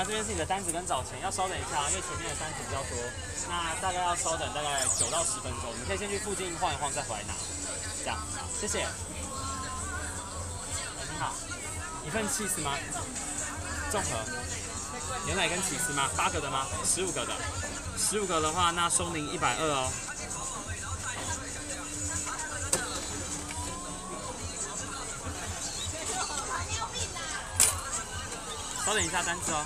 那这边是你的单子跟找钱，要稍等一下，因为前面的单子比较多，那大概要稍等大概九到十分钟，你可以先去附近晃一晃再回来拿，这样，好，谢谢。你好，一份 cheese 吗？综合，牛奶跟起司吗？八个的吗？十五个的，十五个的话，那收您一百二哦。稍等一下单子哦。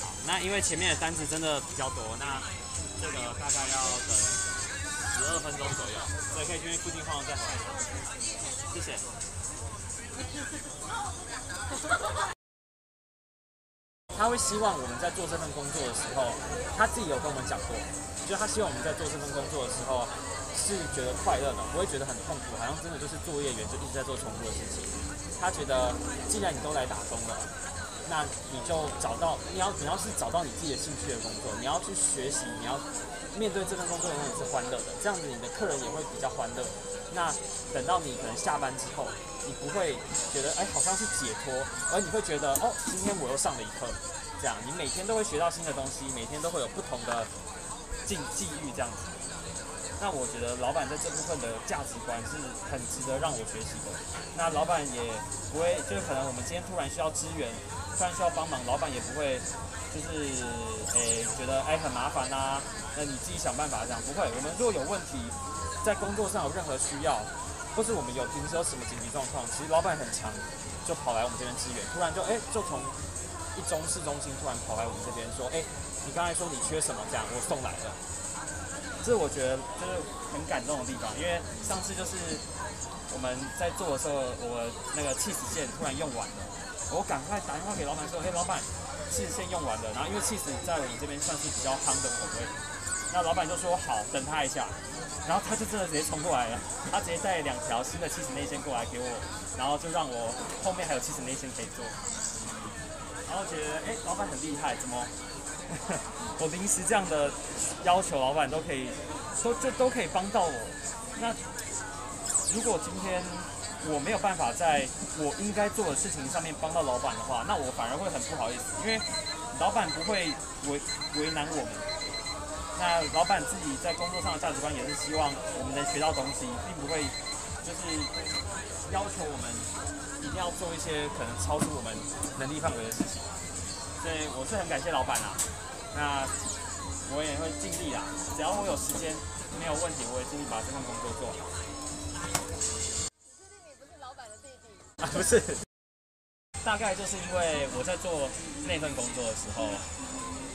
好，那因为前面的单子真的比较多，那这个大概要等十二分钟左右，所以可以去附近晃再回来。谢谢。他会希望我们在做这份工作的时候，他自己有跟我们讲过，就他希望我们在做这份工作的时候是觉得快乐的，不会觉得很痛苦，好像真的就是作业员就一直在做重复的事情。他觉得既然你都来打工了，那你就找到你要你要是找到你自己的兴趣的工作，你要去学习，你要面对这份工作的时候你是欢乐的，这样子你的客人也会比较欢乐。那等到你可能下班之后。你不会觉得哎，好像是解脱，而你会觉得哦，今天我又上了一课，这样你每天都会学到新的东西，每天都会有不同的境际遇这样子。那我觉得老板在这部分的价值观是很值得让我学习的。那老板也不会，就是可能我们今天突然需要支援，突然需要帮忙，老板也不会就是诶觉得哎很麻烦呐，那你自己想办法这样，不会。我们若有问题，在工作上有任何需要。或是我们有平时有什么紧急状况，其实老板很强，就跑来我们这边支援。突然就哎，就从一中市中心突然跑来我们这边说，哎，你刚才说你缺什么？这样我送来了。这是我觉得就是很感动的地方，因为上次就是我们在做的时候，我那个气死线突然用完了，我赶快打电话给老板说，哎，老板，气死线用完了。然后因为气死在我们这边算是比较夯的口味，那老板就说好，等他一下。然后他就真的直接冲过来了，他直接带两条新的气死内线过来给我，然后就让我后面还有气死内线可以做。然后觉得哎，老板很厉害，怎么 我临时这样的要求，老板都可以都就都可以帮到我。那如果今天我没有办法在我应该做的事情上面帮到老板的话，那我反而会很不好意思，因为老板不会为为难我们。那老板自己在工作上的价值观也是希望我们能学到东西，并不会就是要求我们一定要做一些可能超出我们能力范围的事情。所以我是很感谢老板啦。那我也会尽力啦，只要我有时间没有问题，我也尽力把这份工作做好。你确定你不是老板的弟弟？啊，不是。大概就是因为我在做那份工作的时候。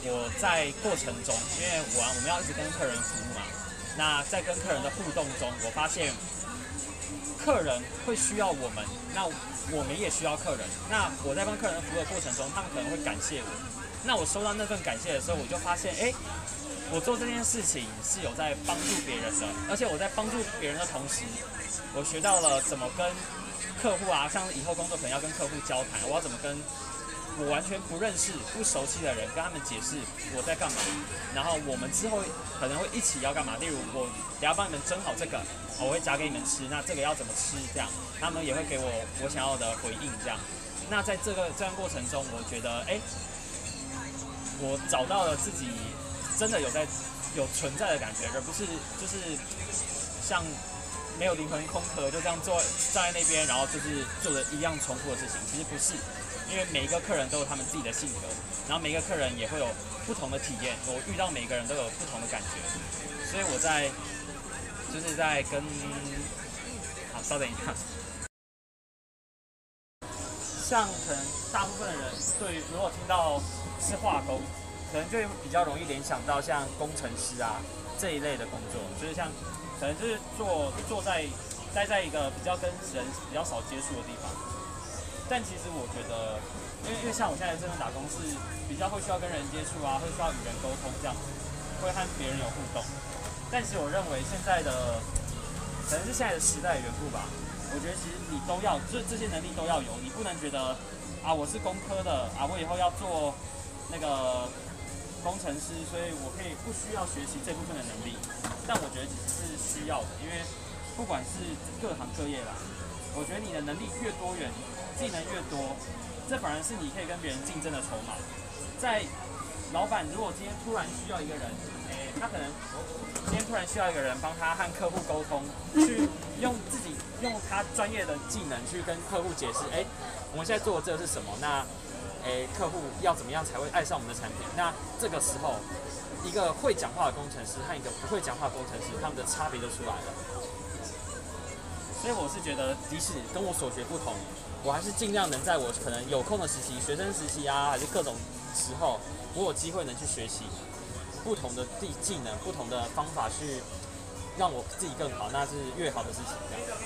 我在过程中，因为我我们要一直跟客人服务嘛，那在跟客人的互动中，我发现客人会需要我们，那我们也需要客人。那我在帮客人服务的过程中，他们可能会感谢我。那我收到那份感谢的时候，我就发现，哎，我做这件事情是有在帮助别人的，而且我在帮助别人的同时，我学到了怎么跟客户啊，像以后工作可能要跟客户交谈，我要怎么跟。我完全不认识、不熟悉的人，跟他们解释我在干嘛，然后我们之后可能会一起要干嘛。例如，我要帮你们蒸好这个，我会夹给你们吃。那这个要怎么吃？这样，他们也会给我我想要的回应。这样，那在这个这样过程中，我觉得，哎，我找到了自己真的有在有存在的感觉，而不是就是像没有灵魂空壳，就这样坐站在那边，然后就是做着一样重复的事情。其实不是。因为每一个客人都有他们自己的性格，然后每个客人也会有不同的体验。我遇到每个人都有不同的感觉，所以我在就是在跟好稍等一下，像可能大部分的人对如果听到是化工，可能就比较容易联想到像工程师啊这一类的工作，就是像可能就是坐坐在待在一个比较跟人比较少接触的地方。但其实我觉得，因为因为像我现在这份打工是比较会需要跟人接触啊，会需要与人沟通这样子，会和别人有互动。但其实我认为现在的可能是现在的时代缘故吧，我觉得其实你都要，这这些能力都要有，你不能觉得啊我是工科的啊，我以后要做那个工程师，所以我可以不需要学习这部分的能力。但我觉得其实是需要的，因为不管是各行各业啦，我觉得你的能力越多元，技能越多，这反而是你可以跟别人竞争的筹码。在老板如果今天突然需要一个人，诶、他可能今天突然需要一个人帮他和客户沟通，去用自己用他专业的技能去跟客户解释，哎、我们现在做的这个是什么？那，哎、客户要怎么样才会爱上我们的产品？那这个时候，一个会讲话的工程师和一个不会讲话的工程师，他们的差别就出来了。所以我是觉得，即使跟我所学不同，我还是尽量能在我可能有空的时期，学生时期啊，还是各种时候，我有机会能去学习不同的技技能、不同的方法去让我自己更好，那是越好的事情。这样。